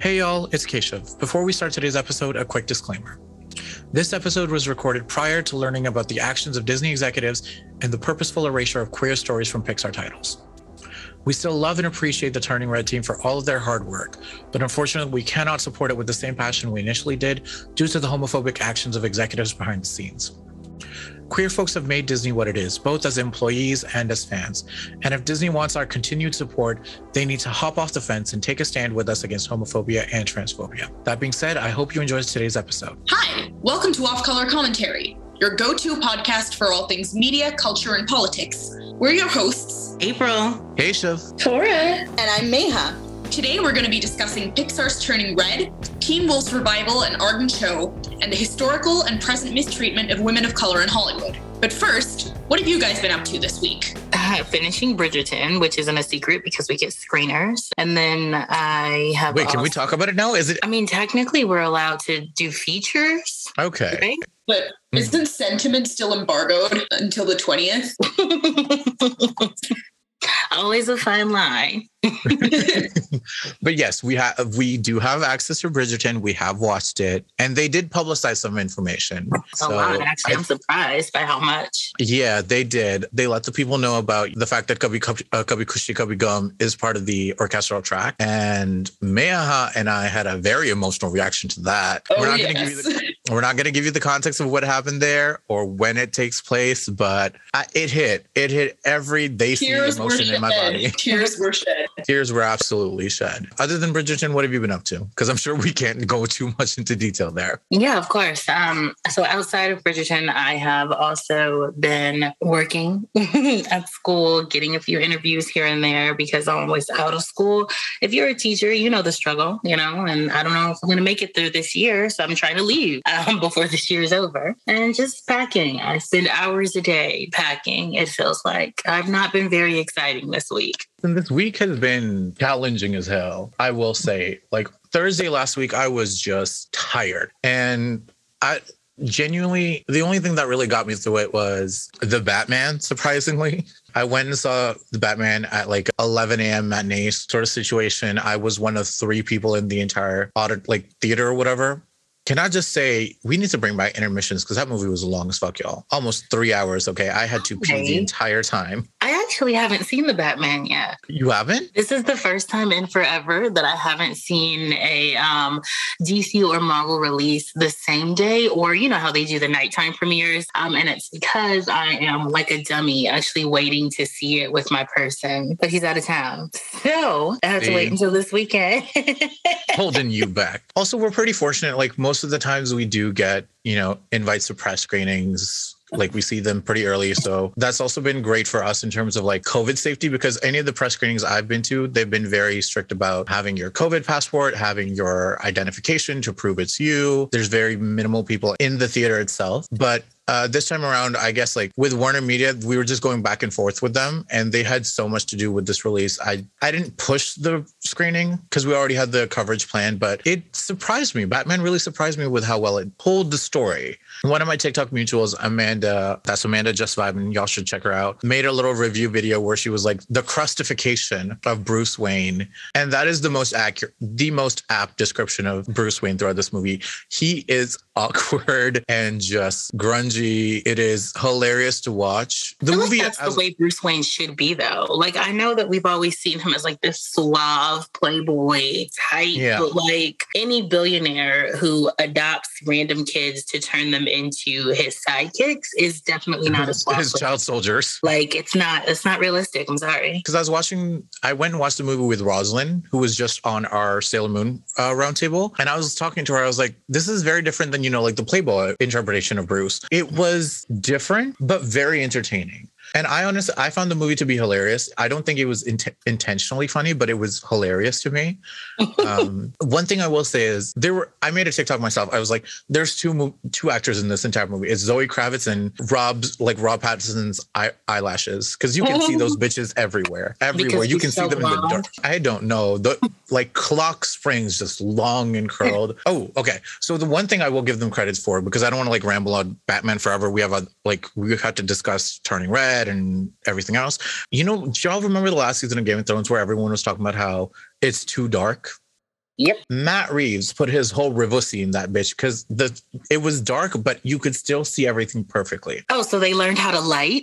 Hey y'all, it's Keshav. Before we start today's episode, a quick disclaimer. This episode was recorded prior to learning about the actions of Disney executives and the purposeful erasure of queer stories from Pixar titles. We still love and appreciate the Turning Red team for all of their hard work, but unfortunately, we cannot support it with the same passion we initially did due to the homophobic actions of executives behind the scenes. Queer folks have made Disney what it is, both as employees and as fans. And if Disney wants our continued support, they need to hop off the fence and take a stand with us against homophobia and transphobia. That being said, I hope you enjoyed today's episode. Hi, welcome to Off Colour Commentary, your go to podcast for all things media, culture, and politics. We're your hosts, April. Keshav. Tora. And I'm Meha. Today, we're going to be discussing Pixar's Turning Red, Teen Wolf's revival, and Arden Cho, and the historical and present mistreatment of women of color in Hollywood. But first, what have you guys been up to this week? Uh, finishing Bridgerton, which isn't a secret because we get screeners. And then I have. Wait, can we talk about it now? Is it? I mean, technically, we're allowed to do features. Okay. Right? But isn't sentiment still embargoed until the 20th? Always a fine line. but yes, we have we do have access to Bridgerton. We have watched it, and they did publicize some information. A so lot, actually. I, am surprised by how much. Yeah, they did. They let the people know about the fact that Kabhi, Kabhi, uh, Kabhi Khushi Kabhie Gham is part of the orchestral track, and Meha and I had a very emotional reaction to that. Oh, we're not yes. going to give you the, we're not going to give you the context of what happened there or when it takes place, but I, it hit. It hit every they see emotion in my body. Tears were shed. Tears were absolutely shed. Other than Bridgerton, what have you been up to? Because I'm sure we can't go too much into detail there. Yeah, of course. Um, so outside of Bridgerton, I have also been working at school, getting a few interviews here and there because I'm always out of school. If you're a teacher, you know the struggle, you know, and I don't know if I'm going to make it through this year. So I'm trying to leave um, before this year is over and just packing. I spend hours a day packing. It feels like I've not been very exciting this week. And this week has been challenging as hell. I will say, like Thursday last week, I was just tired. And I genuinely, the only thing that really got me through it was the Batman, surprisingly. I went and saw the Batman at like 11 a.m. matinee sort of situation. I was one of three people in the entire audit, like theater or whatever. Can I just say we need to bring back intermissions because that movie was long as fuck, y'all. Almost three hours. Okay, I had to pee the entire time. I actually haven't seen the Batman yet. You haven't? This is the first time in forever that I haven't seen a um, DC or Marvel release the same day, or you know how they do the nighttime premieres. Um, and it's because I am like a dummy, actually waiting to see it with my person, but he's out of town, so I have to wait until this weekend. Holding you back. Also, we're pretty fortunate. Like most most of the times we do get, you know, invites to press screenings like we see them pretty early so that's also been great for us in terms of like covid safety because any of the press screenings i've been to they've been very strict about having your covid passport having your identification to prove it's you there's very minimal people in the theater itself but uh, this time around, I guess like with Warner Media, we were just going back and forth with them, and they had so much to do with this release. I I didn't push the screening because we already had the coverage planned, but it surprised me. Batman really surprised me with how well it pulled the story. One of my TikTok mutuals, Amanda, that's Amanda Just Vibing, y'all should check her out, made a little review video where she was like the crustification of Bruce Wayne, and that is the most accurate, the most apt description of Bruce Wayne throughout this movie. He is awkward and just grungy. It is hilarious to watch. The movie like that's the way Bruce Wayne should be though. Like I know that we've always seen him as like this suave playboy type, yeah. but like any billionaire who adopts random kids to turn them into his sidekicks is definitely not a his child soldiers. Like it's not it's not realistic. I'm sorry. Because I was watching I went and watched a movie with Rosalind, who was just on our Sailor Moon uh, roundtable. And I was talking to her, I was like, this is very different than you know, like the Playboy interpretation of Bruce. It was different, but very entertaining. And I honestly, I found the movie to be hilarious. I don't think it was int- intentionally funny, but it was hilarious to me. um, one thing I will say is there were. I made a TikTok myself. I was like, "There's two mo- two actors in this entire movie. It's Zoe Kravitz and Rob's like Rob Pattinson's eye- eyelashes because you can see those bitches everywhere, everywhere. Because you can see them long. in the dark. I don't know the like clock springs just long and curled. oh, okay. So the one thing I will give them credits for because I don't want to like ramble on Batman forever. We have a like we had to discuss Turning Red and everything else. You know, do y'all remember the last season of Game of Thrones where everyone was talking about how it's too dark? Yep. Matt Reeves put his whole Rivusi in that bitch because the it was dark, but you could still see everything perfectly. Oh, so they learned how to light?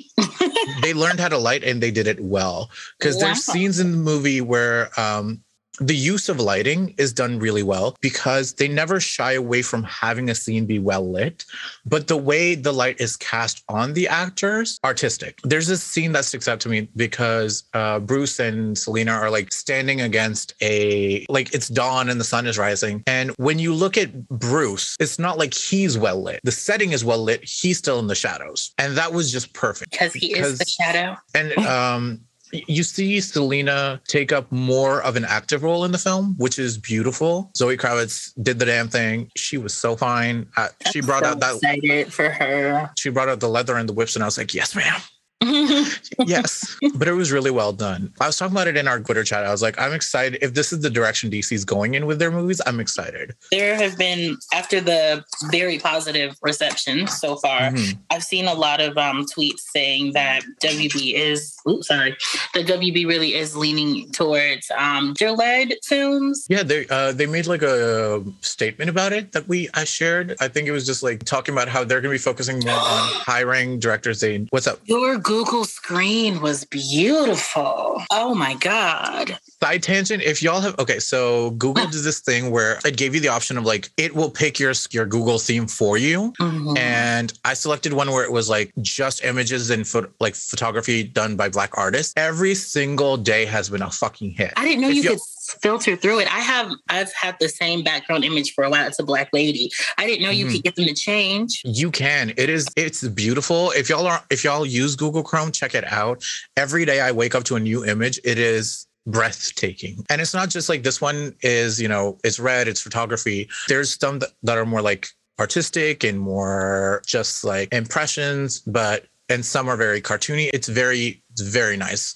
they learned how to light and they did it well. Because wow. there's scenes in the movie where um the use of lighting is done really well because they never shy away from having a scene be well lit, but the way the light is cast on the actors, artistic. There's this scene that sticks out to me because uh, Bruce and Selena are like standing against a like it's dawn and the sun is rising, and when you look at Bruce, it's not like he's well lit. The setting is well lit. He's still in the shadows, and that was just perfect because he because, is the shadow. And um, you see Selena take up more of an active role in the film, which is beautiful. Zoe Kravitz did the damn thing. She was so fine. Uh, she brought so out that excited for her. She brought out the leather and the whips, and I was like, "Yes, ma'am." Yes, but it was really well done. I was talking about it in our Twitter chat. I was like, I'm excited. If this is the direction DC's going in with their movies, I'm excited. There have been, after the very positive reception so far, mm-hmm. I've seen a lot of um, tweets saying that WB is, oops, sorry, the WB really is leaning towards um, led films. Yeah, they uh, they made like a statement about it that we I shared. I think it was just like talking about how they're going to be focusing more on hiring directors. They, what's up? Your Google screen was beautiful. Oh my God. Side tangent. If y'all have okay, so Google does this thing where it gave you the option of like it will pick your your Google theme for you, mm-hmm. and I selected one where it was like just images and fo- like photography done by black artists. Every single day has been a fucking hit. I didn't know if you could filter through it. I have I've had the same background image for a while. It's a black lady. I didn't know you mm-hmm. could get them to change. You can. It is it's beautiful. If y'all are if y'all use Google Chrome, check it out. Every day I wake up to a new image. It is breathtaking. And it's not just like this one is, you know, it's red, it's photography. There's some that, that are more like artistic and more just like impressions, but and some are very cartoony. It's very, it's very nice.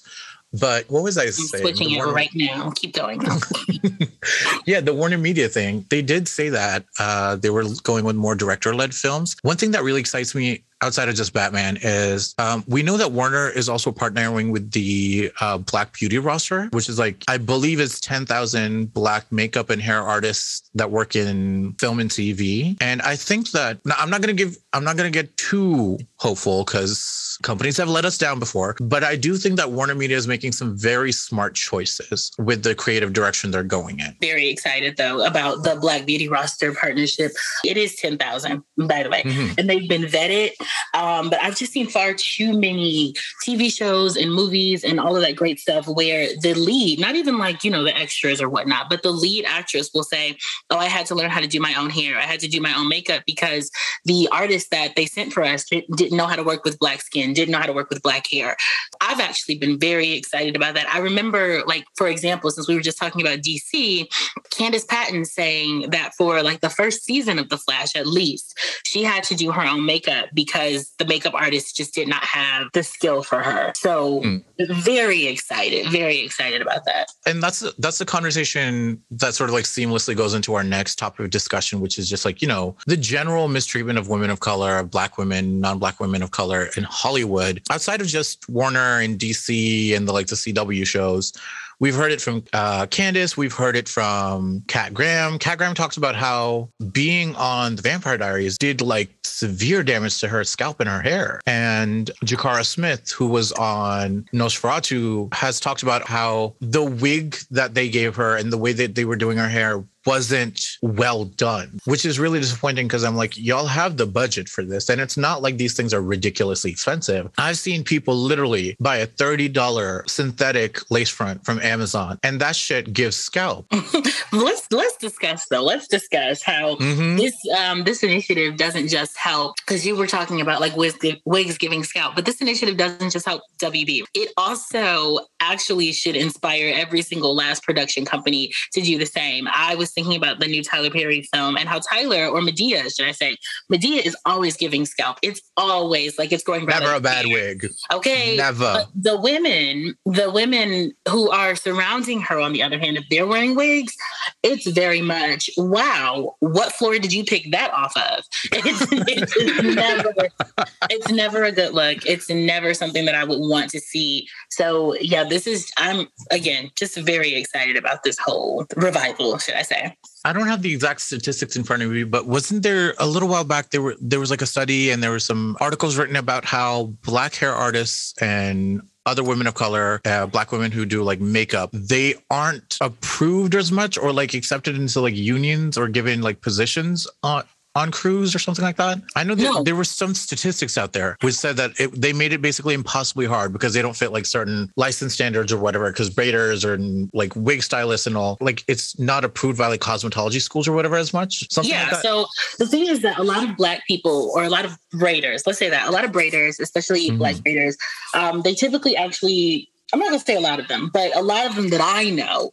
But what was I I'm saying? Switching it right now. Keep going. yeah, the Warner Media thing. They did say that uh, they were going with more director-led films. One thing that really excites me outside of just Batman is um, we know that Warner is also partnering with the uh, Black Beauty roster, which is like I believe it's ten thousand Black makeup and hair artists that work in film and TV. And I think that now, I'm not gonna give I'm not gonna get too hopeful because companies have let us down before, but I do think that Warner Media is making some very smart choices with the creative direction they're going in. Very excited though about the Black Beauty roster partnership. It is ten thousand, by the way, mm-hmm. and they've been vetted um, but I've just seen far too many TV shows and movies and all of that great stuff where the lead, not even like, you know, the extras or whatnot, but the lead actress will say, Oh, I had to learn how to do my own hair. I had to do my own makeup because the artist that they sent for us didn't know how to work with black skin, didn't know how to work with black hair. I've actually been very excited about that. I remember, like, for example, since we were just talking about DC, Candice Patton saying that for like the first season of The Flash, at least, she had to do her own makeup because the makeup artist just did not have the skill for her. So mm. very excited, very excited about that. And that's that's the conversation that sort of like seamlessly goes into our next topic of discussion, which is just like, you know, the general mistreatment of women of color, black women, non-black women of color in Hollywood, outside of just Warner and DC and the like the CW shows We've heard it from uh, Candice. We've heard it from Kat Graham. Kat Graham talks about how being on the Vampire Diaries did like severe damage to her scalp and her hair. And Jakara Smith, who was on Nosferatu, has talked about how the wig that they gave her and the way that they were doing her hair wasn't well done, which is really disappointing because I'm like, y'all have the budget for this. And it's not like these things are ridiculously expensive. I've seen people literally buy a $30 synthetic lace front from Amazon, and that shit gives scalp. let's let's discuss though. Let's discuss how mm-hmm. this um this initiative doesn't just help because you were talking about like wigs, wigs giving scalp, but this initiative doesn't just help WB. It also actually should inspire every single last production company to do the same. I was thinking about the new Tyler Perry film and how Tyler or Madea, should I say, Madea is always giving scalp. It's always like it's going never a bad wig. Okay, never. But the women, the women who are surrounding her, on the other hand, if they're wearing wigs, it's very much wow. What floor did you pick that off of? It's, it's never, it's never a good look. It's never something that I would want to see. So yeah, this is I'm again just very excited about this whole revival, should I say. I don't have the exact statistics in front of me, but wasn't there a little while back there were there was like a study and there were some articles written about how black hair artists and other women of color, uh, black women who do like makeup, they aren't approved as much or like accepted into like unions or given like positions uh, on crews or something like that? I know that no. there were some statistics out there which said that it, they made it basically impossibly hard because they don't fit like certain license standards or whatever. Because braiders or like wig stylists and all, like it's not approved by like cosmetology schools or whatever as much. Something yeah. Like so the thing is that a lot of black people or a lot of braiders, let's say that a lot of braiders, especially mm-hmm. black braiders, um, they typically actually I'm not going to say a lot of them, but a lot of them that I know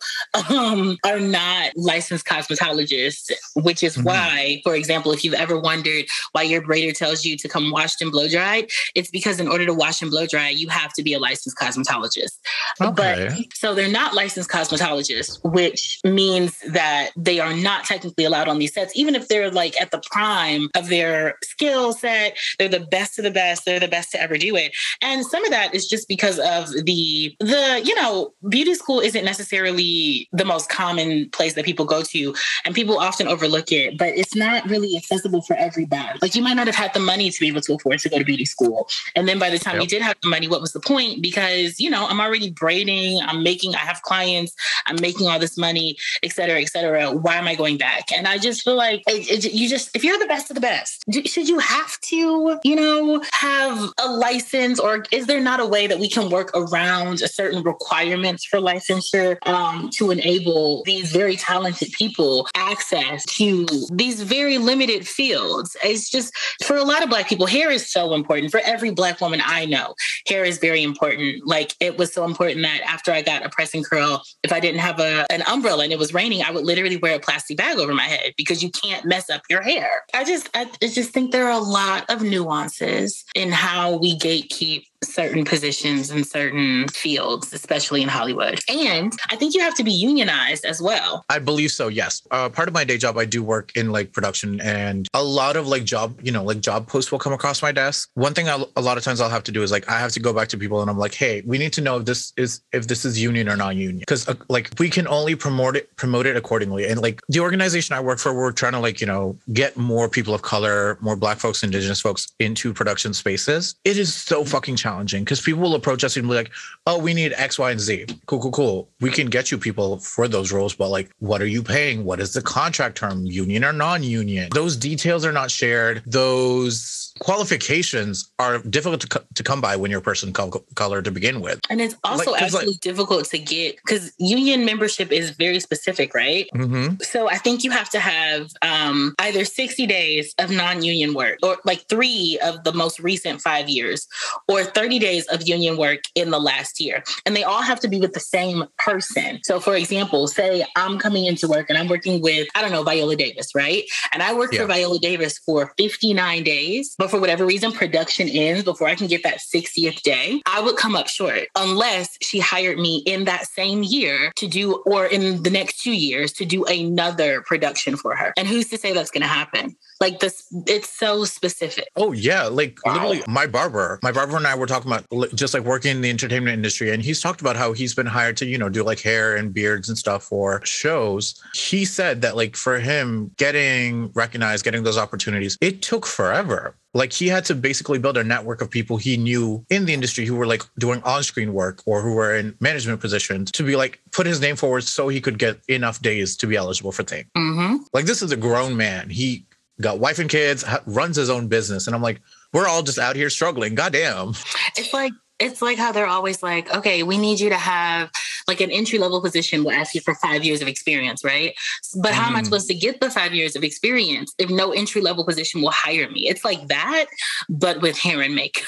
um, are not licensed cosmetologists, which is mm-hmm. why, for example, if you've ever wondered why your braider tells you to come washed and blow dried, it's because in order to wash and blow dry, you have to be a licensed cosmetologist. Okay. But so they're not licensed cosmetologists, which means that they are not technically allowed on these sets, even if they're like at the prime of their skill set. They're the best of the best. They're the best to ever do it. And some of that is just because of the the, you know, beauty school isn't necessarily the most common place that people go to, and people often overlook it, but it's not really accessible for everybody. Like you might not have had the money to be able to afford to go to beauty school. And then by the time yep. you did have the money, what was the point? Because, you know, I'm already braiding, I'm making, I have clients, I'm making all this money, et cetera, et cetera. Why am I going back? And I just feel like it, it, you just, if you're the best of the best, should you have to, you know, have a license or is there not a way that we can work around certain requirements for licensure um, to enable these very talented people access to these very limited fields. It's just for a lot of Black people, hair is so important. For every Black woman I know, hair is very important. Like it was so important that after I got a press and curl, if I didn't have a, an umbrella and it was raining, I would literally wear a plastic bag over my head because you can't mess up your hair. I just, I just think there are a lot of nuances in how we gatekeep certain positions in certain fields, especially in Hollywood. And I think you have to be unionized as well. I believe so, yes. Uh, part of my day job, I do work in like production and a lot of like job, you know, like job posts will come across my desk. One thing I'll, a lot of times I'll have to do is like, I have to go back to people and I'm like, hey, we need to know if this is, if this is union or not union. Cause uh, like we can only promote it, promote it accordingly. And like the organization I work for, we're trying to like, you know, get more people of color, more black folks, indigenous folks into production spaces. It is so fucking challenging challenging because people will approach us and be like, oh, we need X, Y, and Z. Cool, cool, cool. We can get you people for those roles, but like, what are you paying? What is the contract term? Union or non union? Those details are not shared. Those qualifications are difficult to, to come by when you're a person of color to begin with. And it's also like, actually like, difficult to get because union membership is very specific, right? Mm-hmm. So I think you have to have um, either 60 days of non union work or like three of the most recent five years or 30 days of union work in the last year. And they all have to be with the same person. So, for example, say I'm coming into work and I'm working with, I don't know, Viola Davis, right? And I worked yeah. for Viola Davis for 59 days. But for whatever reason production ends before I can get that 60th day, I would come up short unless she hired me in that same year to do, or in the next two years to do another production for her. And who's to say that's going to happen? Like this, it's so specific. Oh yeah, like wow. literally, my barber, my barber and I were talking about just like working in the entertainment industry, and he's talked about how he's been hired to you know do like hair and beards and stuff for shows. He said that like for him getting recognized, getting those opportunities, it took forever like he had to basically build a network of people he knew in the industry who were like doing on-screen work or who were in management positions to be like put his name forward so he could get enough days to be eligible for thing. Mm-hmm. Like this is a grown man. He got wife and kids, runs his own business, and I'm like, we're all just out here struggling. Goddamn. It's like it's like how they're always like, okay, we need you to have like an entry level position We'll ask you for five years of experience, right? But how am I mm. supposed to get the five years of experience if no entry level position will hire me? It's like that, but with hair and makeup.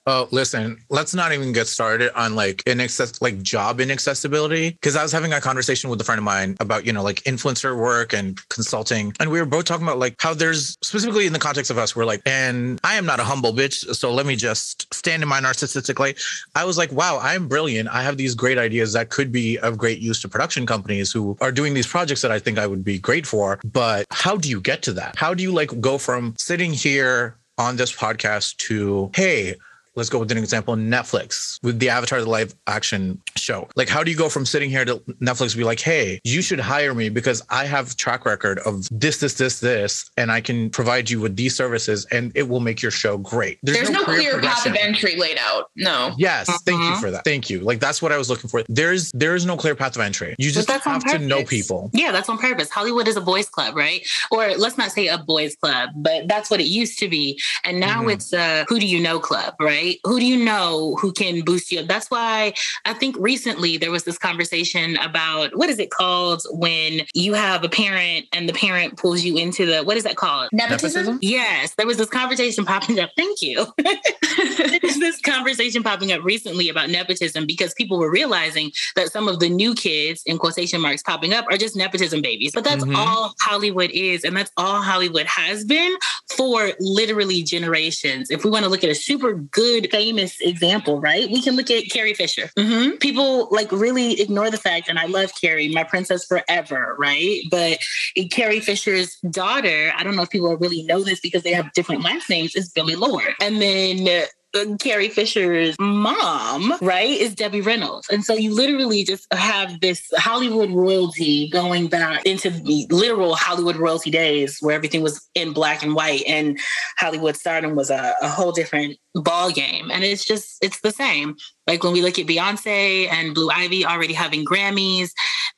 oh, listen, let's not even get started on like inaccess like job inaccessibility. Cause I was having a conversation with a friend of mine about, you know, like influencer work and consulting. And we were both talking about like how there's specifically in the context of us, we're like, and I am not a humble bitch. So let me just stand in my narcissistic light. I was like, wow, I'm brilliant. I have these great ideas that could be of great use to production companies who are doing these projects that I think I would be great for. But how do you get to that? How do you like go from sitting here on this podcast to, hey, let's go with an example netflix with the avatar the live action show. Like how do you go from sitting here to netflix be like hey you should hire me because i have track record of this this this this and i can provide you with these services and it will make your show great. There's, there's no, no clear path of entry laid out no. Yes uh-huh. thank you uh-huh. for that. Thank you. Like that's what i was looking for. There's there is no clear path of entry. You just have to know people. Yeah that's on purpose. Hollywood is a boys club right? Or let's not say a boys club but that's what it used to be. And now mm-hmm. it's a who do you know club right right? Who do you know who can boost you? That's why I think recently there was this conversation about what is it called when you have a parent and the parent pulls you into the what is that called? Nepotism? Yes. There was this conversation popping up. Thank you. There's this conversation popping up recently about nepotism because people were realizing that some of the new kids in quotation marks popping up are just nepotism babies. But that's mm-hmm. all Hollywood is. And that's all Hollywood has been for literally generations. If we want to look at a super good good famous example, right? We can look at Carrie Fisher. Mm-hmm. People like really ignore the fact, and I love Carrie, my princess forever, right? But Carrie Fisher's daughter, I don't know if people really know this because they have different last names, is Billie Lourd. And then Uh, Carrie Fisher's mom, right, is Debbie Reynolds. And so you literally just have this Hollywood royalty going back into the literal Hollywood royalty days where everything was in black and white and Hollywood stardom was a, a whole different ball game. And it's just, it's the same. Like when we look at Beyonce and Blue Ivy already having Grammys,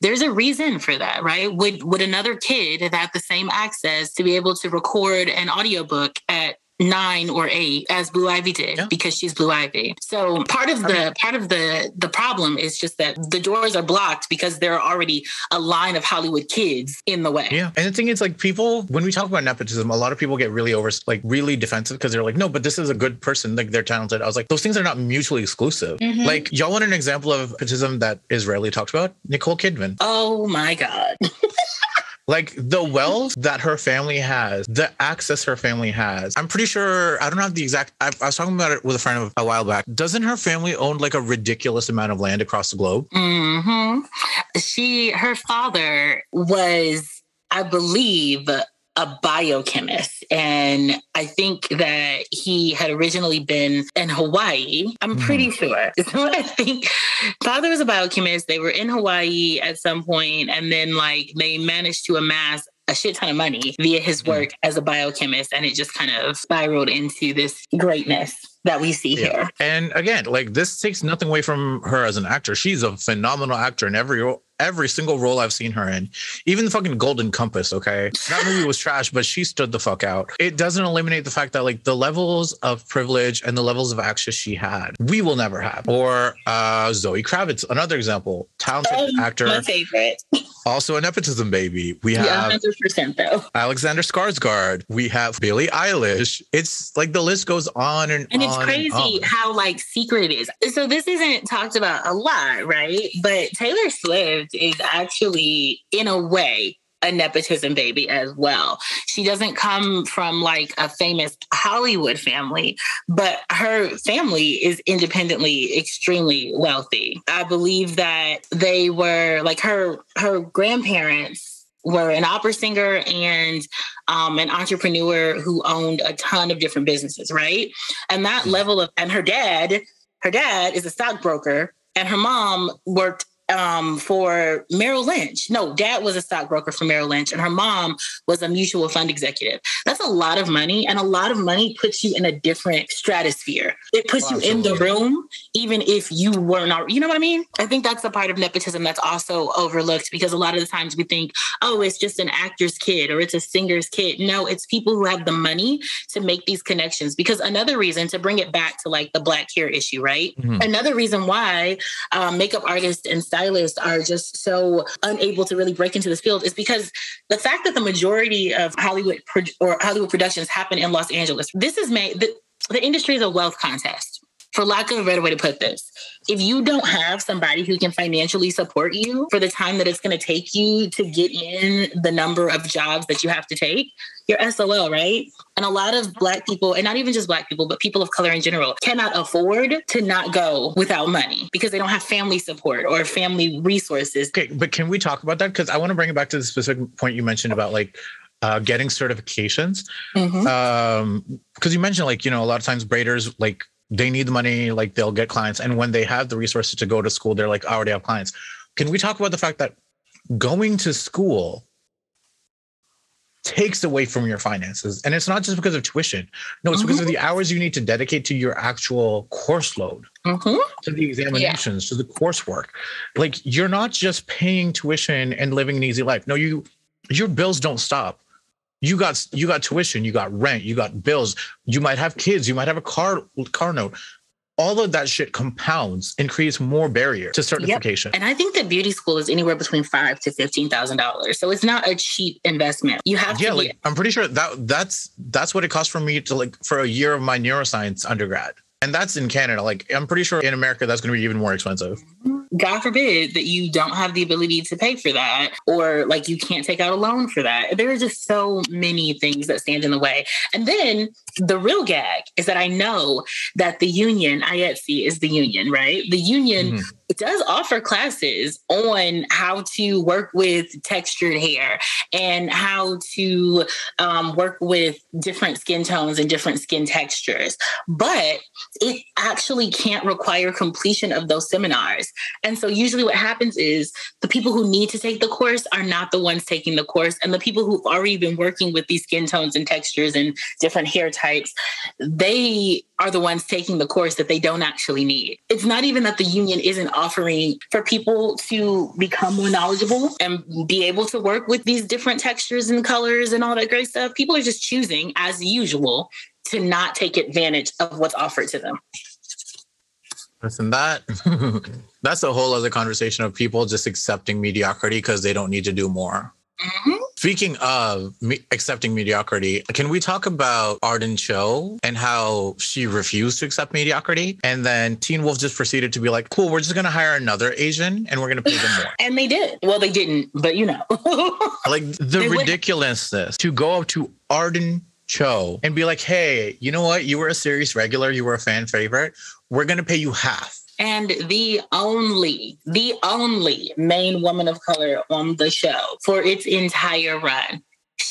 there's a reason for that, right? Would would another kid have the same access to be able to record an audiobook at nine or eight as Blue Ivy did yeah. because she's Blue Ivy. So part of the part of the the problem is just that the doors are blocked because there are already a line of Hollywood kids in the way. Yeah. And the thing is like people when we talk about nepotism, a lot of people get really over like really defensive because they're like, no, but this is a good person, like they're talented. I was like, those things are not mutually exclusive. Mm-hmm. Like y'all want an example of nepotism that is rarely talked about? Nicole Kidman. Oh my God. Like the wealth that her family has, the access her family has. I'm pretty sure, I don't have the exact, I, I was talking about it with a friend a while back. Doesn't her family own like a ridiculous amount of land across the globe? Mm-hmm. She, her father was, I believe, a biochemist. And I think that he had originally been in Hawaii. I'm pretty mm. sure. So I think father was a biochemist. They were in Hawaii at some point, and then like they managed to amass a shit ton of money via his work mm. as a biochemist. And it just kind of spiraled into this greatness that we see yeah. here. And again, like this takes nothing away from her as an actor. She's a phenomenal actor in every every single role I've seen her in. Even the fucking Golden Compass, okay? That movie was trash, but she stood the fuck out. It doesn't eliminate the fact that like the levels of privilege and the levels of access she had, we will never have. Or uh Zoe Kravitz, another example, talented oh, actor. My favorite. Also a nepotism baby. We have yeah, 100% though. Alexander Skarsgård. We have Billie Eilish. It's like the list goes on and, and on. It's crazy how like secret it is. So this isn't talked about a lot, right? But Taylor Swift is actually, in a way, a nepotism baby as well. She doesn't come from like a famous Hollywood family, but her family is independently extremely wealthy. I believe that they were like her her grandparents were an opera singer and um, an entrepreneur who owned a ton of different businesses, right? And that level of and her dad, her dad is a stockbroker and her mom worked um, for Merrill Lynch. No, dad was a stockbroker for Merrill Lynch, and her mom was a mutual fund executive. That's a lot of money, and a lot of money puts you in a different stratosphere. It puts you in the room, even if you were not. You know what I mean? I think that's a part of nepotism that's also overlooked because a lot of the times we think, oh, it's just an actor's kid or it's a singer's kid. No, it's people who have the money to make these connections. Because another reason to bring it back to like the black hair issue, right? Mm-hmm. Another reason why um, makeup artists and stylists are just so unable to really break into this field is because the fact that the majority of Hollywood pro- or Hollywood productions happen in Los Angeles. This is made the, the industry is a wealth contest for lack of a better way to put this, if you don't have somebody who can financially support you for the time that it's going to take you to get in the number of jobs that you have to take, you're SOL, right? And a lot of Black people, and not even just Black people, but people of color in general, cannot afford to not go without money because they don't have family support or family resources. Okay, but can we talk about that? Because I want to bring it back to the specific point you mentioned about like uh, getting certifications. Mm-hmm. Um, because you mentioned like you know a lot of times braiders like they need the money, like they'll get clients. And when they have the resources to go to school, they're like, I already have clients. Can we talk about the fact that going to school takes away from your finances? And it's not just because of tuition. No, it's mm-hmm. because of the mm-hmm. hours you need to dedicate to your actual course load, mm-hmm. to the examinations, yeah. to the coursework. Like you're not just paying tuition and living an easy life. No, you your bills don't stop you got you got tuition, you got rent, you got bills, you might have kids, you might have a car car note. All of that shit compounds and creates more barrier to certification. Yep. And I think that beauty school is anywhere between five to fifteen thousand dollars. So it's not a cheap investment. You have yeah, to like I'm pretty sure that that's that's what it costs for me to like for a year of my neuroscience undergrad. And that's in Canada. Like I'm pretty sure in America that's gonna be even more expensive. God forbid that you don't have the ability to pay for that or like you can't take out a loan for that. There are just so many things that stand in the way. And then the real gag is that I know that the union, IATSE is the union, right? The union mm-hmm. Does offer classes on how to work with textured hair and how to um, work with different skin tones and different skin textures. But it actually can't require completion of those seminars. And so usually what happens is the people who need to take the course are not the ones taking the course. And the people who've already been working with these skin tones and textures and different hair types, they are the ones taking the course that they don't actually need. It's not even that the union isn't offering for people to become more knowledgeable and be able to work with these different textures and colors and all that great stuff. People are just choosing, as usual, to not take advantage of what's offered to them. Listen, that that's a whole other conversation of people just accepting mediocrity because they don't need to do more. Mm-hmm. Speaking of me- accepting mediocrity, can we talk about Arden Cho and how she refused to accept mediocrity? And then Teen Wolf just proceeded to be like, cool, we're just going to hire another Asian and we're going to pay them more. and they did. Well, they didn't, but you know. like the ridiculousness to go up to Arden Cho and be like, hey, you know what? You were a series regular, you were a fan favorite. We're going to pay you half. And the only, the only main woman of color on the show for its entire run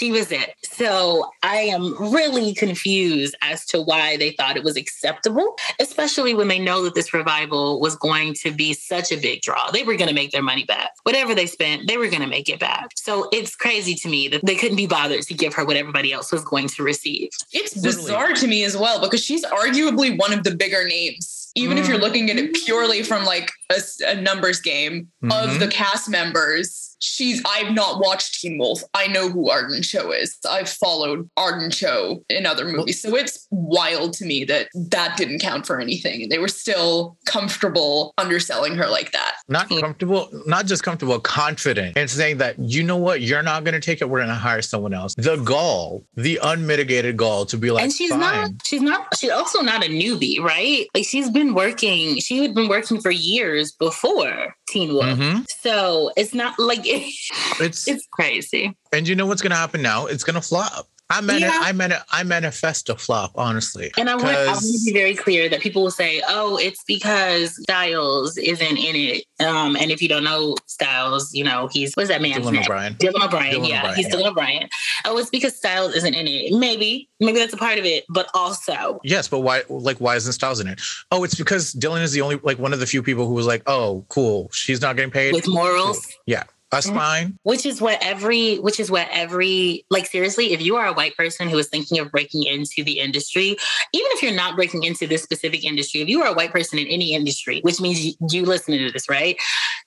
she was it. So I am really confused as to why they thought it was acceptable, especially when they know that this revival was going to be such a big draw. They were going to make their money back. Whatever they spent, they were going to make it back. So it's crazy to me that they couldn't be bothered to give her what everybody else was going to receive. It's bizarre to me as well because she's arguably one of the bigger names even mm. if you're mm. looking at it purely from like a, a numbers game mm-hmm. of the cast members she's I've not watched Teen Wolf. I know who Arden Cho is. I've followed Arden Cho in other movies. So it's wild to me that that didn't count for anything they were still comfortable underselling her like that. Not comfortable, not just comfortable, confident and saying that you know what, you're not going to take it, we're going to hire someone else. The gall, the unmitigated gall to be like And she's Fine. not she's not she's also not a newbie, right? Like she's been working, she had been working for years before Teen Wolf. Mm-hmm. So it's not like it's it's crazy. And you know what's going to happen now? It's going to flop. I meant yeah. I meant I manifest a flop, honestly. And I want, I want to be very clear that people will say, "Oh, it's because Stiles isn't in it." Um, and if you don't know Stiles, you know he's what's that man's Dylan name? O'Brien. Dylan O'Brien. Dylan yeah, O'Brien, he's yeah. Dylan O'Brien. oh, it's because Stiles isn't in it. Maybe, maybe that's a part of it, but also yes, but why? Like, why isn't Stiles in it? Oh, it's because Dylan is the only like one of the few people who was like, oh, cool, she's not getting paid with morals. Cool. Yeah, that's mm-hmm. fine. Which is what every, which is what every, like seriously, if you are a white person who is thinking of breaking into the industry, even if you're not breaking into this specific industry, if you are a white person in any industry, which means you, you listen to this, right?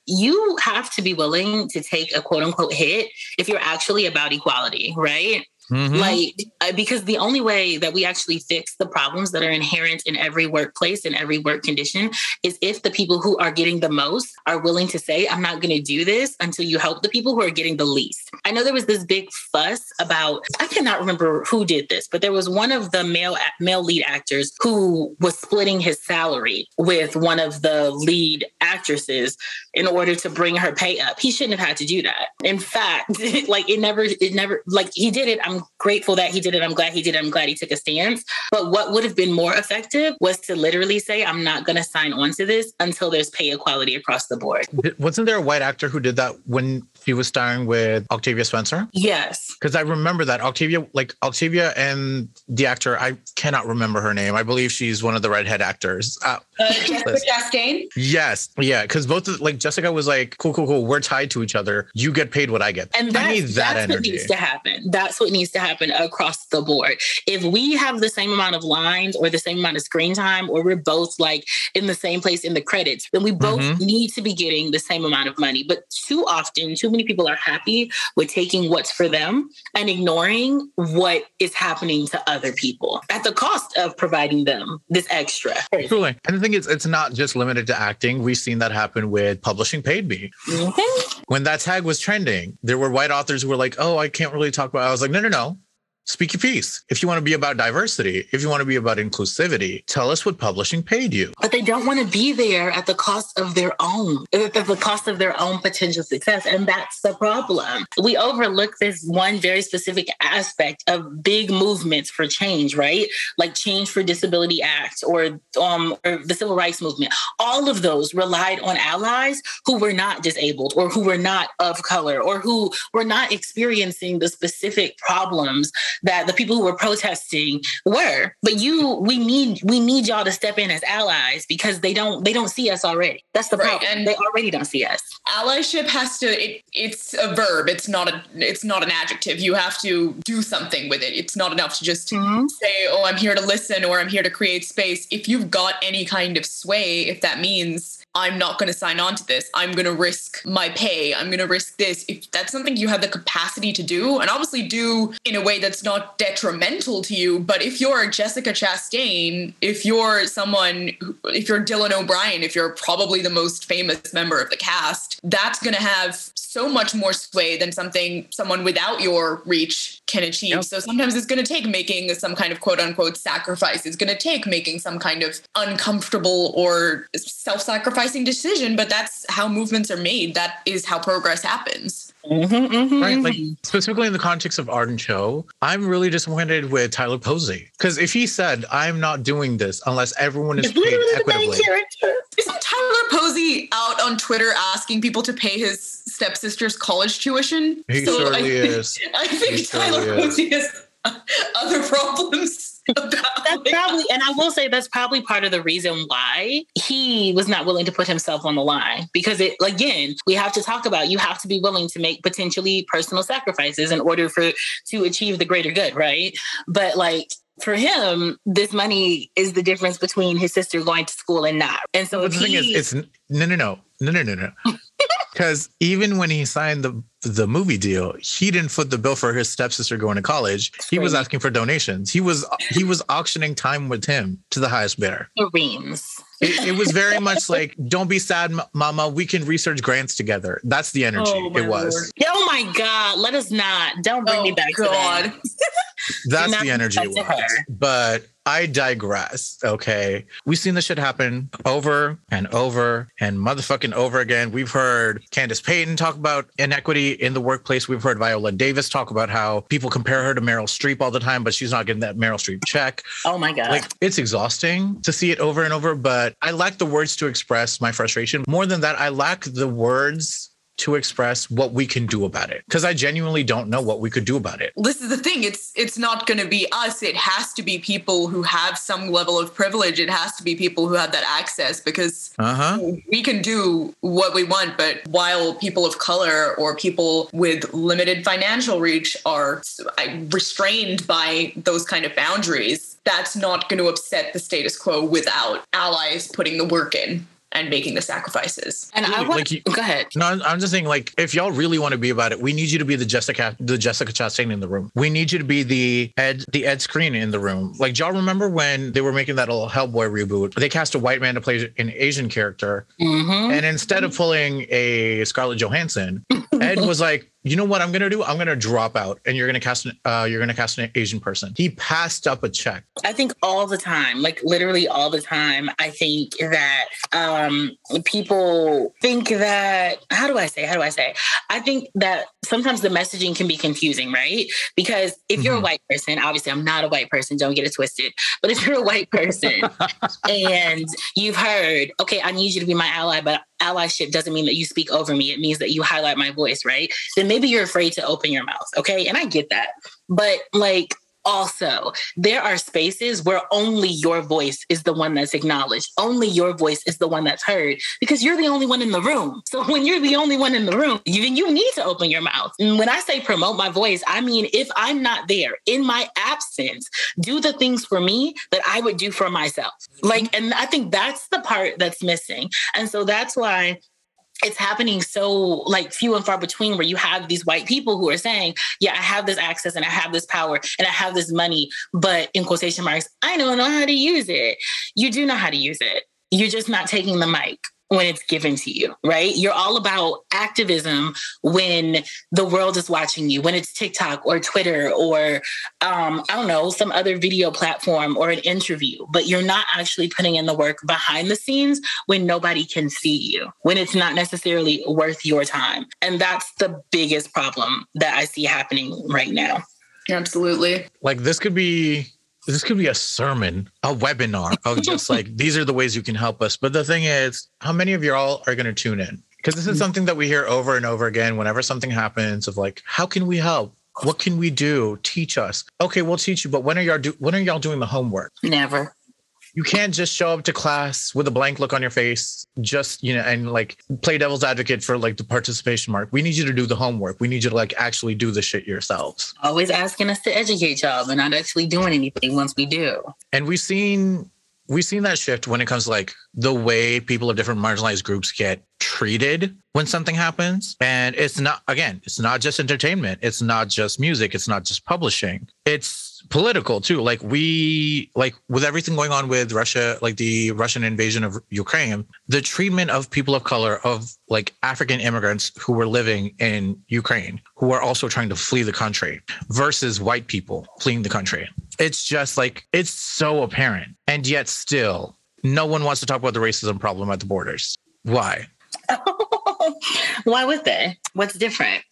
You have to be willing to take a quote unquote hit if you're actually about equality, right? Mm-hmm. Like, because the only way that we actually fix the problems that are inherent in every workplace and every work condition is if the people who are getting the most are willing to say, I'm not going to do this until you help the people who are getting the least. I know there was this big fuss about, I cannot remember who did this, but there was one of the male, male lead actors who was splitting his salary with one of the lead actresses in order to bring her pay up. He shouldn't have had to do that. In fact, like it never, it never, like he did it. I'm grateful that he did it. I'm glad he did it. I'm glad he took a stance. But what would have been more effective was to literally say, I'm not going to sign on to this until there's pay equality across the board. Wasn't there a white actor who did that when he was starring with Octavia Spencer? Yes. Because I remember that Octavia, like Octavia and the actor, I cannot remember her name. I believe she's one of the redhead actors. Uh, uh, Jessica Chastain? Yes. Yeah. Because both, of, like Jessica was like, cool, cool, cool. We're tied to each other. You get paid what I get. And I need that that's energy. what needs to happen. That's what needs to happen across the board. If we have the same amount of lines or the same amount of screen time, or we're both like in the same place in the credits, then we both mm-hmm. need to be getting the same amount of money. But too often, too many people are happy with taking what's for them and ignoring what is happening to other people at the cost of providing them this extra. Truly. And the thing is, it's not just limited to acting. We've seen that happen with publishing paid me. Mm-hmm. When that tag was trending, there were white authors who were like, oh, I can't really talk about it. I was like, no, no, no know speak your piece. If you want to be about diversity, if you want to be about inclusivity, tell us what publishing paid you. But they don't want to be there at the cost of their own, at the cost of their own potential success. And that's the problem. We overlook this one very specific aspect of big movements for change, right? Like Change for Disability Act or, um, or the Civil Rights Movement. All of those relied on allies who were not disabled or who were not of color or who were not experiencing the specific problems that the people who were protesting were. But you, we need we need y'all to step in as allies because they don't they don't see us already. That's the right. problem. And they already don't see us. Allyship has to it, it's a verb. It's not a it's not an adjective. You have to do something with it. It's not enough to just mm-hmm. say, "Oh, I'm here to listen" or "I'm here to create space." If you've got any kind of sway, if that means I'm not going to sign on to this. I'm going to risk my pay. I'm going to risk this. If that's something you have the capacity to do, and obviously do in a way that's not detrimental to you, but if you're Jessica Chastain, if you're someone, if you're Dylan O'Brien, if you're probably the most famous member of the cast, that's going to have so much more sway than something someone without your reach can achieve. Yep. So sometimes it's going to take making some kind of quote unquote sacrifice. It's going to take making some kind of uncomfortable or self sacrifice sacrificing decision, but that's how movements are made. That is how progress happens. Mm-hmm, mm-hmm, right. Like mm-hmm. specifically in the context of Arden Cho, I'm really disappointed with Tyler Posey. Because if he said, I'm not doing this unless everyone is paid equitably. Isn't Tyler Posey out on Twitter asking people to pay his stepsister's college tuition? He so surely I think, is. I think he Tyler Posey has other problems that's probably, and I will say that's probably part of the reason why he was not willing to put himself on the line. Because it, again, we have to talk about you have to be willing to make potentially personal sacrifices in order for to achieve the greater good, right? But like for him, this money is the difference between his sister going to school and not. And so the thing is, it's no, no, no, no, no, no, no. Because even when he signed the the movie deal, he didn't foot the bill for his stepsister going to college. He was asking for donations. He was he was auctioning time with him to the highest bidder. Reams. It, it, was very much like, "Don't be sad, Mama. We can research grants together." That's the energy. Oh, it was. Lord. Oh my God! Let us not. Don't bring oh, me back God. to that. That's the energy it was. But I digress. Okay. We've seen this shit happen over and over and motherfucking over again. We've heard Candice Patton talk about inequity in the workplace. We've heard Viola Davis talk about how people compare her to Meryl Streep all the time, but she's not getting that Meryl Streep check. Oh my God. Like it's exhausting to see it over and over, but I lack the words to express my frustration. More than that, I lack the words to express what we can do about it because I genuinely don't know what we could do about it. This is the thing. It's it's not going to be us. It has to be people who have some level of privilege. It has to be people who have that access because uh-huh. we can do what we want. But while people of color or people with limited financial reach are restrained by those kind of boundaries, that's not going to upset the status quo without allies putting the work in and making the sacrifices. And I want like you, go ahead. No, I'm just saying, like, if y'all really want to be about it, we need you to be the Jessica, the Jessica Chastain in the room. We need you to be the Ed, the Ed Skrein in the room. Like, y'all remember when they were making that little Hellboy reboot? They cast a white man to play an Asian character, mm-hmm. and instead of pulling a Scarlett Johansson, Ed was like, you know what I'm gonna do? I'm gonna drop out, and you're gonna cast an uh, you're gonna cast an Asian person. He passed up a check. I think all the time, like literally all the time. I think that um, people think that how do I say? How do I say? I think that sometimes the messaging can be confusing, right? Because if you're mm-hmm. a white person, obviously I'm not a white person. Don't get it twisted. But if you're a white person and you've heard, okay, I need you to be my ally, but allyship doesn't mean that you speak over me. It means that you highlight my voice, right? Then maybe you're afraid to open your mouth. Okay. And I get that. But like, also, there are spaces where only your voice is the one that's acknowledged. Only your voice is the one that's heard because you're the only one in the room. So when you're the only one in the room, you, you need to open your mouth. And when I say promote my voice, I mean, if I'm not there in my absence, do the things for me that I would do for myself. Like, and I think that's the part that's missing. And so that's why it's happening so like few and far between where you have these white people who are saying yeah i have this access and i have this power and i have this money but in quotation marks i don't know how to use it. You do know how to use it. You're just not taking the mic when it's given to you, right? You're all about activism when the world is watching you, when it's TikTok or Twitter or, um, I don't know, some other video platform or an interview, but you're not actually putting in the work behind the scenes when nobody can see you, when it's not necessarily worth your time. And that's the biggest problem that I see happening right now. Absolutely. Like this could be this could be a sermon, a webinar of just like these are the ways you can help us. But the thing is, how many of you all are going to tune in? Because this is something that we hear over and over again whenever something happens of like, how can we help? What can we do? Teach us. Okay, we'll teach you, but when are y'all do when are y'all doing the homework? Never you can't just show up to class with a blank look on your face just you know and like play devil's advocate for like the participation mark. We need you to do the homework. We need you to like actually do the shit yourselves. Always asking us to educate y'all. But not actually doing anything once we do. And we've seen we've seen that shift when it comes to like the way people of different marginalized groups get treated when something happens. And it's not again it's not just entertainment. It's not just music. It's not just publishing. It's political too. Like we like with everything going on with Russia, like the Russian invasion of Ukraine, the treatment of people of color, of like African immigrants who were living in Ukraine, who are also trying to flee the country, versus white people fleeing the country. It's just like it's so apparent, and yet still, no one wants to talk about the racism problem at the borders. Why? Why would they? What's different?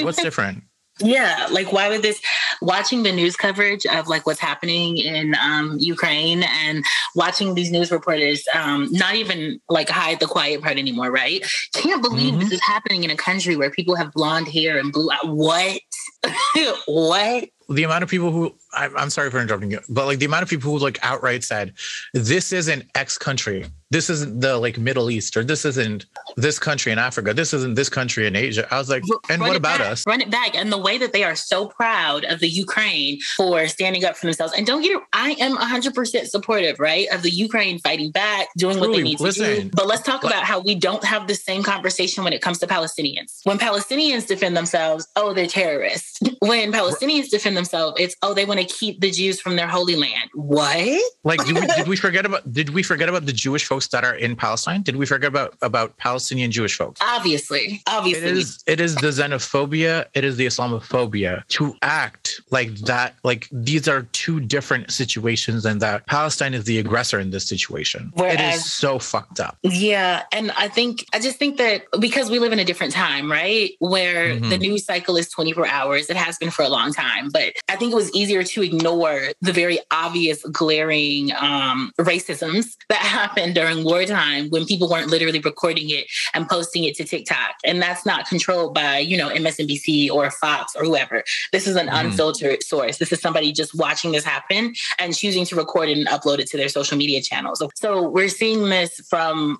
What's different? Yeah, like why would this watching the news coverage of like what's happening in um, Ukraine and watching these news reporters um, not even like hide the quiet part anymore, right? Can't believe mm-hmm. this is happening in a country where people have blonde hair and blue. What? what? the amount of people who I'm, I'm sorry for interrupting you, but like the amount of people who like outright said, "This is an X country. This isn't the like Middle East, or this isn't this country in Africa. This isn't this country in Asia." I was like, "And run what about back, us?" Run it back, and the way that they are so proud of the Ukraine for standing up for themselves. And don't get it, I am 100 percent supportive, right, of the Ukraine fighting back, doing Truly, what they need listen, to do. But let's talk about how we don't have the same conversation when it comes to Palestinians. When Palestinians defend themselves, oh, they're terrorists. when Palestinians defend themselves, it's oh they want to keep the Jews from their holy land. What? Like did we, did we forget about did we forget about the Jewish folks that are in Palestine? Did we forget about about Palestinian Jewish folks? Obviously, obviously, it is it is the xenophobia, it is the Islamophobia to act like that. Like these are two different situations, and that Palestine is the aggressor in this situation. Whereas, it is so fucked up. Yeah, and I think I just think that because we live in a different time, right, where mm-hmm. the news cycle is twenty four hours, it has been for a long time, but I think it was easier to ignore the very obvious, glaring um, racisms that happened during during wartime when people weren't literally recording it and posting it to TikTok. And that's not controlled by, you know, MSNBC or Fox or whoever. This is an mm. unfiltered source. This is somebody just watching this happen and choosing to record it and upload it to their social media channels. So we're seeing this from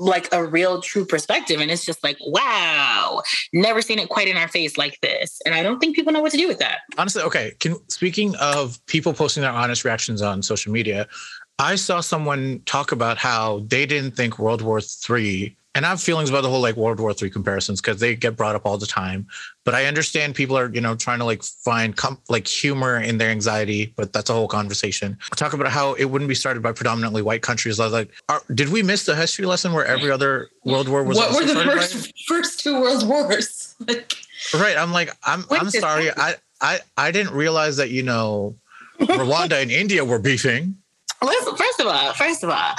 like a real true perspective and it's just like wow never seen it quite in our face like this and i don't think people know what to do with that honestly okay can speaking of people posting their honest reactions on social media i saw someone talk about how they didn't think world war three and I have feelings about the whole like World War Three comparisons because they get brought up all the time. But I understand people are you know trying to like find com- like humor in their anxiety, but that's a whole conversation. Talk about how it wouldn't be started by predominantly white countries. I was like, are, did we miss the history lesson where every other world war was? What were the first by? first two world wars? right. I'm like, I'm I'm sorry. I I I didn't realize that you know Rwanda and India were beefing. First of all, first of all,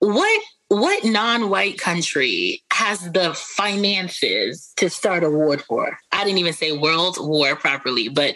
what what non-white country has the finances to start a world war? I didn't even say world war properly, but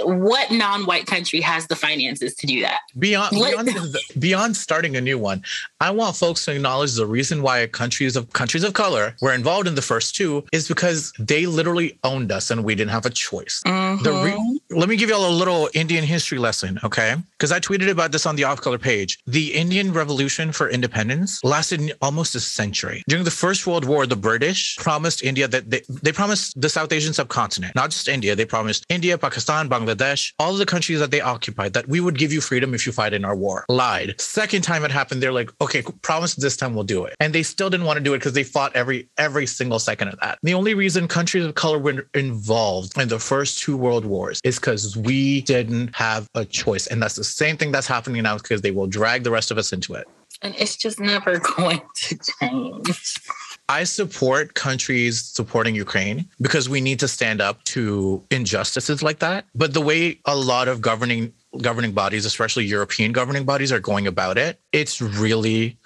what non-white country has the finances to do that? Beyond beyond, beyond starting a new one, I want folks to acknowledge the reason why countries of countries of color were involved in the first two is because they literally owned us and we didn't have a choice. Mm-hmm. Re- let me give you all a little Indian history lesson, okay? Because I tweeted about this on the off color page. The Indian Revolution for independence lasted lasted almost a century. During the First World War, the British promised India that they, they promised the South Asian subcontinent, not just India, they promised India, Pakistan, Bangladesh, all of the countries that they occupied that we would give you freedom if you fight in our war. Lied. Second time it happened, they're like, okay, promise this time we'll do it. And they still didn't want to do it because they fought every every single second of that. The only reason countries of color were involved in the first two world wars is because we didn't have a choice. And that's the same thing that's happening now because they will drag the rest of us into it and it's just never going to change. I support countries supporting Ukraine because we need to stand up to injustices like that. But the way a lot of governing governing bodies, especially European governing bodies, are going about it, it's really,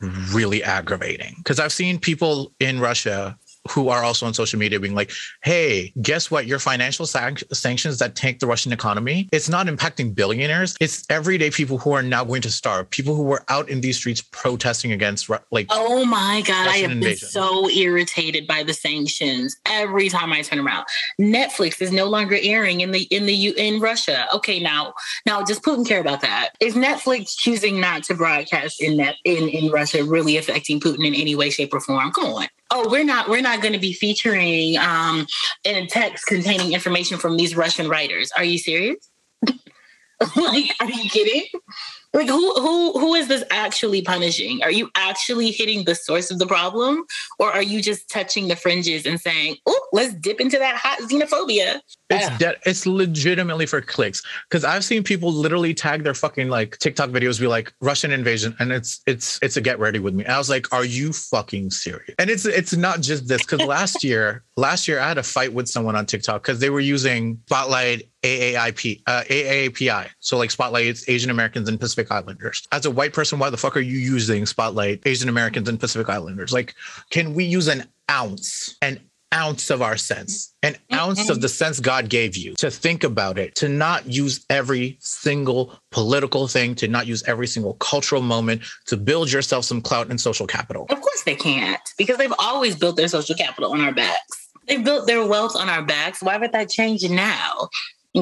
really aggravating. Because I've seen people in Russia who are also on social media being like, hey, guess what? Your financial sanctions that tank the Russian economy, it's not impacting billionaires. It's everyday people who are now going to starve, people who were out in these streets protesting against like. Oh my God. Russian I have invasion. been so irritated by the sanctions every time I turn around. Netflix is no longer airing in the, in the, in Russia. Okay. Now, now does Putin care about that? Is Netflix choosing not to broadcast in that, in, in Russia really affecting Putin in any way, shape or form? Come on oh we're not we're not going to be featuring um, in text containing information from these russian writers. Are you serious? Like are you kidding like who who who is this actually punishing? Are you actually hitting the source of the problem? Or are you just touching the fringes and saying oh let's dip into that hot xenophobia it's dead it's legitimately for clicks. Because i've seen people literally tag their fucking like tiktok videos be like russian invasion and it's it's it's a get ready with me. And i was like are you fucking serious? And it's it's not just this because last year last year i had a fight with someone on tiktok because they were using spotlight AAIP, uh, AAPI. So like Spotlight Asian Americans and Pacific Islanders. As a white person, why the fuck are you using Spotlight Asian Americans and Pacific Islanders? Like, can we use an ounce, an ounce of our sense, an ounce of the sense God gave you to think about it, to not use every single political thing, to not use every single cultural moment to build yourself some clout and social capital? Of course they can't, because they've always built their social capital on our backs. They built their wealth on our backs. Why would that change now?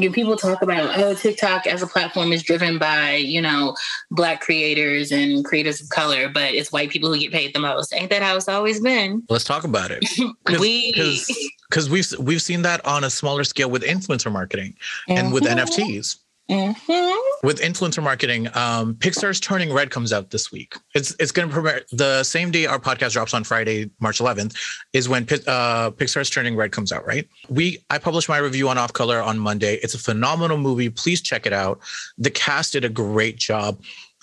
People talk about, oh, TikTok as a platform is driven by, you know, black creators and creators of color, but it's white people who get paid the most. Ain't that how it's always been? Let's talk about it. Cause, we because we've we've seen that on a smaller scale with influencer marketing mm-hmm. and with. NFTs. Mm-hmm. With influencer marketing, um, Pixar's Turning Red comes out this week. It's it's going to premiere the same day our podcast drops on Friday, March 11th, is when uh, Pixar's Turning Red comes out. Right? We I published my review on Off Colour on Monday. It's a phenomenal movie. Please check it out. The cast did a great job.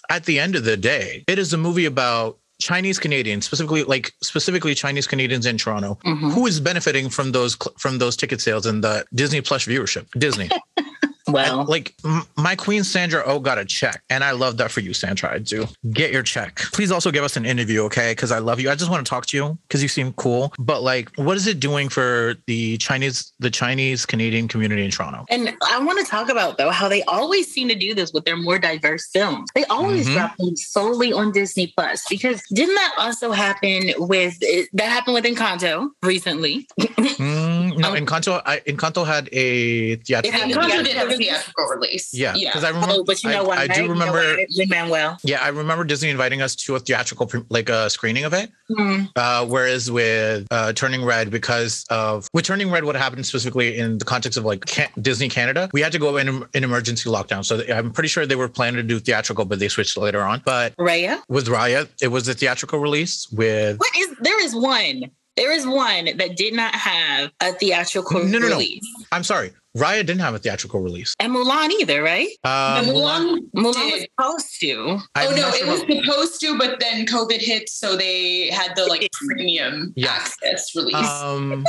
At the end of the day, it is a movie about Chinese Canadians, specifically like specifically Chinese Canadians in Toronto, mm-hmm. who is benefiting from those from those ticket sales and the Disney Plus viewership. Disney. Well, And, like m- my queen Sandra Oh got a check, and I love that for you, Sandra. I do. Get your check. Please also give us an interview, okay? Because I love you. I just want to talk to you because you seem cool. But like, what is it doing for the Chinese, the Chinese Canadian community in Toronto? And I want to talk about though how they always seem to do this with their more diverse films. They always Mhm. drop them solely on Disney Plus because didn't that also happen with that happened with Encanto recently? Mm, no, Um, Encanto. I, Encanto had a theatrical. had Encanto Yeah. did have a theatrical release. Yeah, yeah. because I remember. Oh, but you know I, what? I do remember. Lin Manuel. Yeah, I remember Disney inviting us to a theatrical, like a screening of it. Hmm. Uh, whereas with uh, Turning Red, because of with Turning Red, what happened specifically in the context of like Can- Disney Canada, we had to go in in emergency lockdown. So I'm pretty sure they were planning to do theatrical, but they switched later on. But Raya. with Raya, it was a theatrical release with. What is there is one. There is one that did not have a theatrical No, no, no. release. I'm sorry, Raya didn't have a theatrical release. And Mulan either, right? Uh, Mulan, Mulan Mulan was supposed to. I'm oh no, not it was about- supposed to, but then COVID hit, so they had the like premium Yeah. access release. um,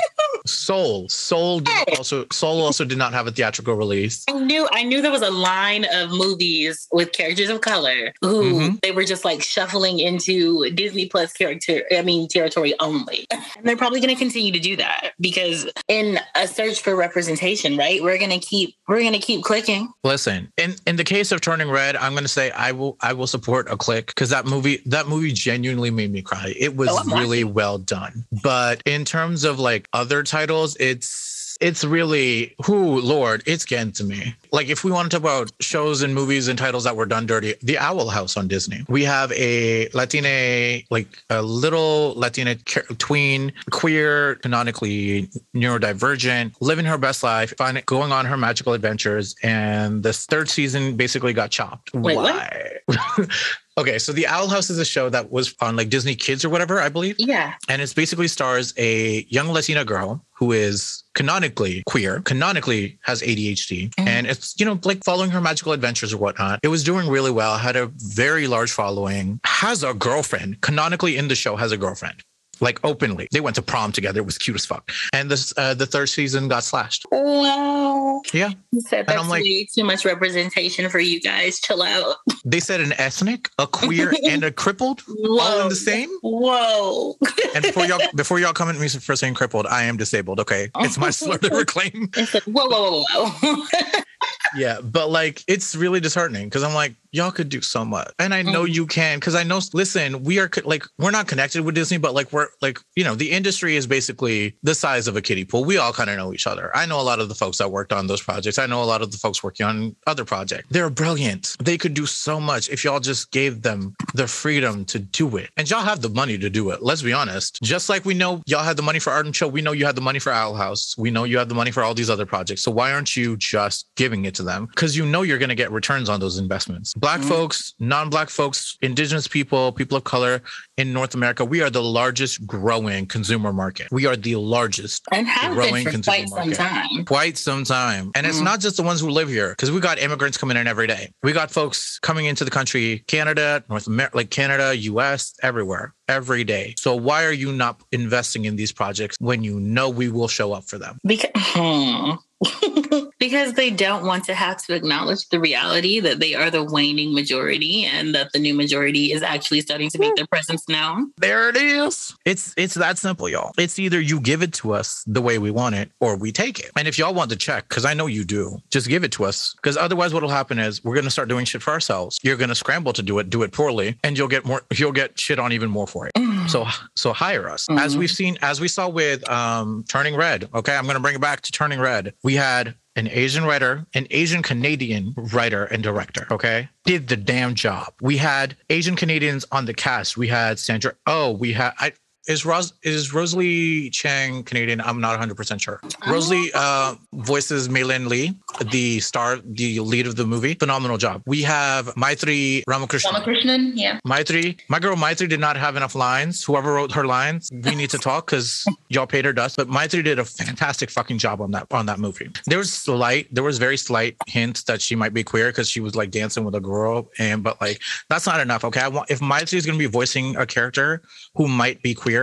Soul, Soul did Hey. also Soul also did not have a theatrical release. I knew I knew there was a line of movies with characters of color who Mhm. they were just like shuffling into Disney Plus character I mean territory only. And they're probably going to continue to do that because in a search for representation, right? We're going to keep we're to keep clicking. Listen, in in the case of Turning Red, I'm gonna say I will I will support a click because that movie that movie genuinely made me cry. It was Oh, really well done. But in terms of like other titles, it's it's really who Lord, it's getting to me. Like if we want to talk about shows and movies and titles that were done dirty, The Owl House on Disney. We have a Latina, like a little Latina tween, queer, canonically neurodivergent, living her best life, find going on her magical adventures, and this third season basically got chopped. Wait? Why? okay, so The Owl House is a show that was on like Disney Kids or whatever, I believe Yeah. and it's basically stars a young Latina girl who is canonically queer, canonically has ADHD, Mhm. and it's you know like following her magical adventures or whatnot. It was doing really well, had a very large following, has a girlfriend, canonically in the show has a girlfriend. Like openly, they went to prom together. It was cute as fuck. And this, uh, the third season got slashed. Wow. Yeah, said And that's I'm like- way too much representation for you guys. Chill out. they said an ethnic, a queer, and a crippled all in the same. Whoa. And before y'all, before y'all come at me for saying crippled, I am disabled. Okay, it's my slur to reclaim. It's like, whoa, whoa, whoa, whoa. Yeah, but like it's really disheartening because I'm like, y'all could do so much, and I know mm. you can because I know. Listen, we are like we're not connected with Disney, but like we're like you know the industry is basically the size of a kiddie pool. We all kind of know each other. I know a lot of the folks that worked on those projects. I know a lot of the folks working on other projects. They're brilliant. They could do so much if y'all just gave them the freedom to do it, and y'all have the money to do it. Let's be honest. Just like we know y'all had the money for Art and Show, we know you had the money for Owl House. We know you had the money for all these other projects. So why aren't you just giving it to them? Because you know you're going to get returns on those investments. Black Mhm. folks, non-black folks, indigenous people, people of color in North America, we are the largest growing consumer market. We are the largest and have growing been for consumer quite some time. quite some time. And it's Mhm. not just the ones who live here, because we got immigrants coming in every day. We got folks coming into the country, Canada, North America, like Canada, US, everywhere, every day. So why are you not investing in these projects when you know we will show up for them? Because, because they don't want to have to acknowledge the reality that they are the waning majority and that the new majority is actually starting to make their presence known. There it is. It's it's that simple, y'all. It's either you give it to us the way we want it or we take it. And if y'all want to check, because I know you do, just give it to us. Because otherwise what'll happen is we're gonna start doing shit for ourselves. You're gonna scramble to do it, do it poorly, and you'll get more you'll get shit on even more for it. So so hire us. As Mhm. we've seen, as we saw with um Turning Red. Okay, I'm gonna bring it back to Turning Red. We had an Asian writer, an Asian Canadian writer and director, okay, did the damn job. We had Asian Canadians on the cast. We had Sandra. Oh, we had I is Ros is Rosalie Chiang Canadian? I'm not 100 percent sure. Rosalie uh, voices Meilin Lee, the star, the lead of the movie. Phenomenal job. We have Maitreyi Ramakrishnan. Ramakrishnan, yeah. Maitreyi, my girl Maitreyi did not have enough lines. Whoever wrote her lines, we need to talk because y'all paid her dust. But Maitreyi did a fantastic fucking job on that on that movie. There was slight, there was very slight hints that she might be queer because she was like dancing with a girl, and but like that's not enough. Okay, I want if Maitreyi is gonna be voicing a character who might be queer,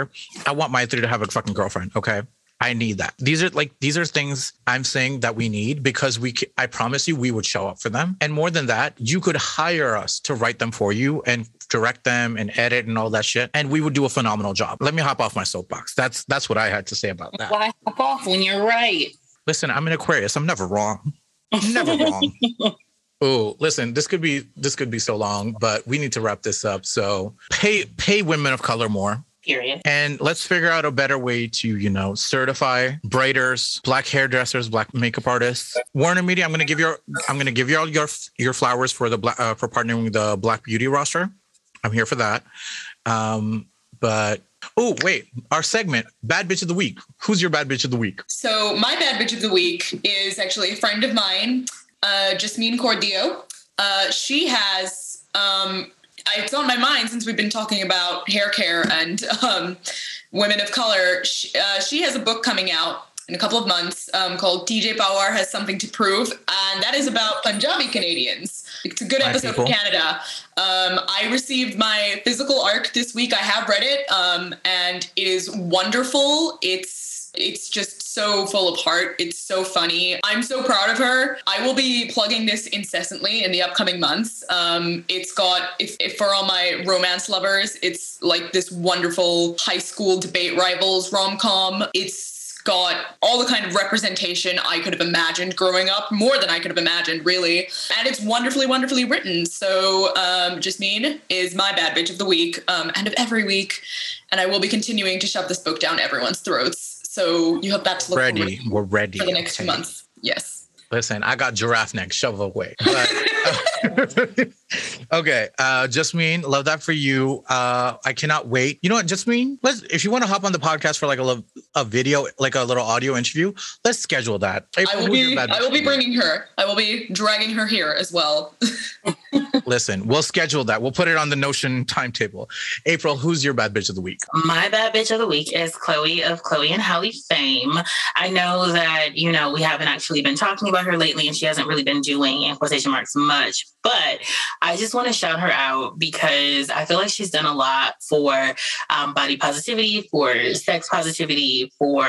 I want Maitreyi to have a fucking girlfriend. Okay. I need that. These are like these are things I'm saying that we need because we I promise you we would show up for them. And more than that, you could hire us to write them for you and direct them and edit and all that shit and we would do a phenomenal job. Let me hop off my soapbox. That's that's what I had to say about that. Why hop off when you're right? Listen, I'm an Aquarius. I'm never wrong. never wrong. Oh, listen, this could be this could be so long, but we need to wrap this up. So pay pay women of color more period. And let's figure out a better way to, you know, certify braiders, black hairdressers, black makeup artists. Warner Media, I'm going to give you, I'm going to give you all your your flowers for the black uh, for partnering with the Black Beauty roster. I'm here for that. Um, but oh wait, our segment, Bad Bitch of the Week. Who's your Bad Bitch of the Week? So my Bad Bitch of the Week is actually a friend of mine, uh, Jesmeen Kaur Deo. Uh, she has um, it's on my mind since we've been talking about hair care and um, women of color. She, uh, she, has a book coming out in a couple of months um, called TJ Powar Has Something to Prove, and that is about Punjabi Canadians. It's a good episode for Canada. Um, I received my physical arc this week. I have read it, um, and it is wonderful. It's it's just so full of heart. It's so funny. I'm so proud of her. I will be plugging this incessantly in the upcoming months. Um, it's got, if, if for all my romance lovers, it's like this wonderful high school debate rivals rom com. It's got all the kind of representation I could have imagined growing up, more than I could have imagined, really. And it's wonderfully, wonderfully written. So, um, Jasmine is my bad bitch of the week um, and of every week. And I will be continuing to shove this book down everyone's throats. So you have that to look ready. We're ready for the next okay. two months. Yes. Listen, I got giraffe neck, shove away. But, okay, uh, Jasmine, love that for you. Uh, I cannot wait. You know what, Jasmine? Let's if you want to hop on the podcast for like a, a video, like a little audio interview, let's schedule that. April, I will be. I will be bringing her. I will be dragging her here as well. Listen, we'll schedule that. We'll put it on the Notion timetable. April, who's your bad bitch of the week? My bad bitch of the week is Chloe of Chloe and Halle fame. I know that, you know, we haven't actually been talking about her lately and she hasn't really been doing in quotation marks much, but I just want to shout her out because I feel like she's done a lot for um, body positivity, for sex positivity, for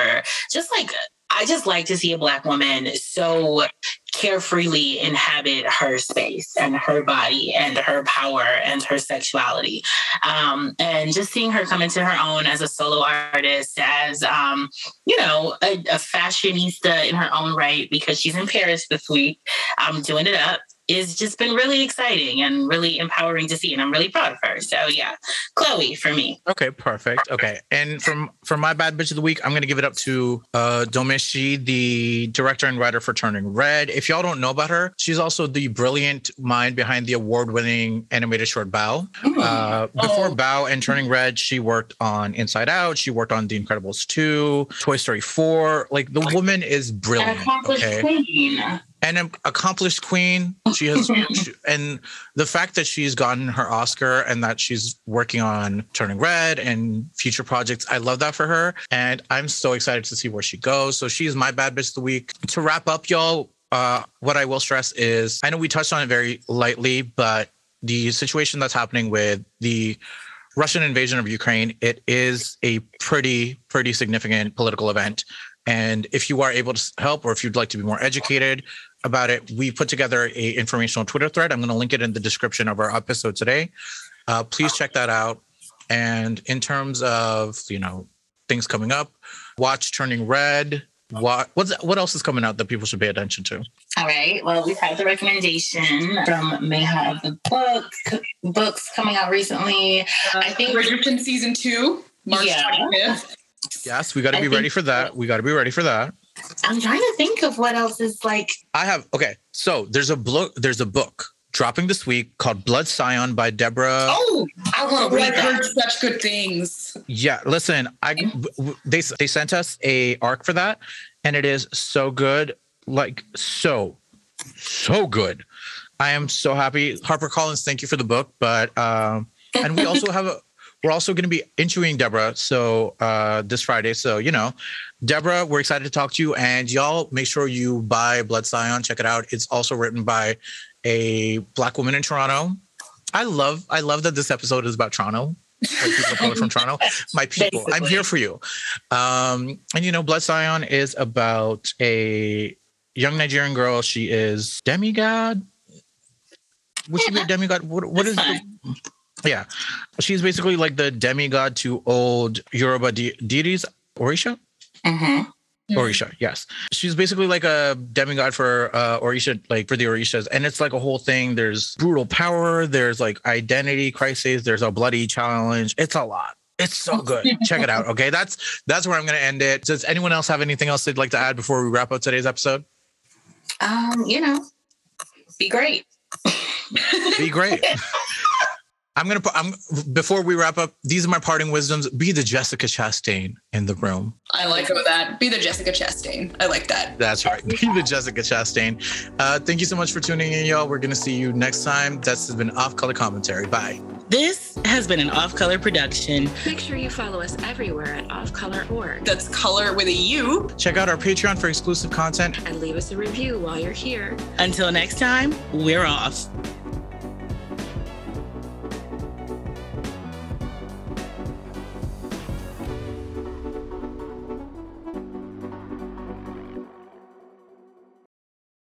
just like I just like to see a black woman so carefreely inhabit her space and her body and her power and her sexuality. Um, and just seeing her come into her own as a solo artist, as, um, you know, a, a, fashionista in her own right, because she's in Paris this week, um, doing it up is just been really exciting and really empowering to see and i'm really proud of her. So yeah. Chloe for me. Okay perfect. Okay. And from from my bad bitch of the week i'm going to give it up to uh Domee Shi the director and writer for turning red. If y'all don't know about her she's also the brilliant mind behind the award-winning animated short Bao. Mm. uh, before oh. bao and turning red she worked on inside out. She worked on the incredibles 2 toy story 4 like the woman is brilliant okay? queen an accomplished queen. She has, she, and the fact that she's gotten her Oscar and that she's working on Turning Red and future projects, I love that for her. And I'm so excited to see where she goes. So she's my bad bitch of the week. To wrap up, y'all, uh, what I will stress is I know we touched on it very lightly, but the situation that's happening with the Russian invasion of Ukraine, it is a pretty, pretty significant political event. And if you are able to help, or if you'd like to be more educated, about it, we put together a informational Twitter thread. I'm going to link it in the description of our episode today. Uh, please check that out. And in terms of you know things coming up, watch Turning Red. What what's what else is coming out that people should pay attention to? All right. Well, we've had the recommendation from Mayha of the book books coming out recently. Uh, I think Bridgerton season two, March yeah. 25th. Yes, we got to be think, ready for that. We got to be ready for that. I'm trying to think of what else is like. I have okay. So there's a book. There's a book dropping this week called Blood Scion by Deborah. Oh, I want to read. I've heard such good things. Yeah, listen, I they they sent us a arc for that, and it is so good, like so, so good. I am so happy. Harper Collins, thank you for the book, but um, and we also have a we're also going to be interviewing Deborah so uh, this Friday. So you know, Deborah, we're excited to talk to you, and y'all make sure you buy Blood Scion. Check it out. It's also written by a black woman in Toronto. I love I love that this episode is about Toronto. like people from Toronto. My people, Basically. I'm here for you. Um, and you know, Blood Scion is about a young Nigerian girl. She is demigod. Would yeah. she be a demigod? What, what is the, yeah, she's basically like the demigod to old Yoruba de- deities, Orisha. Mm-hmm. Orisha, yes. She's basically like a demigod for uh Orisha, like for the Orishas. And it's like a whole thing. There's brutal power, there's like identity crises, there's a bloody challenge. It's a lot. It's so good. Check it out. Okay. That's that's where I'm gonna end it. Does anyone else have anything else they'd like to add before we wrap up today's episode? Um, you know, be great. be great. I'm gonna put. I'm before we wrap up. These are my parting wisdoms. Be the Jessica Chastain in the room. I like that. Be the Jessica Chastain. I like that. That's right. Be the Jessica Chastain. Uh, thank you so much for tuning in, y'all. We're gonna see you next time. This has been Off Colour Commentary. Bye. This has been an Off Colour production. Make sure you follow us everywhere at Off Colour Org. That's color with a U. Check out our Patreon for exclusive content and leave us a review while you're here. Until next time, we're off.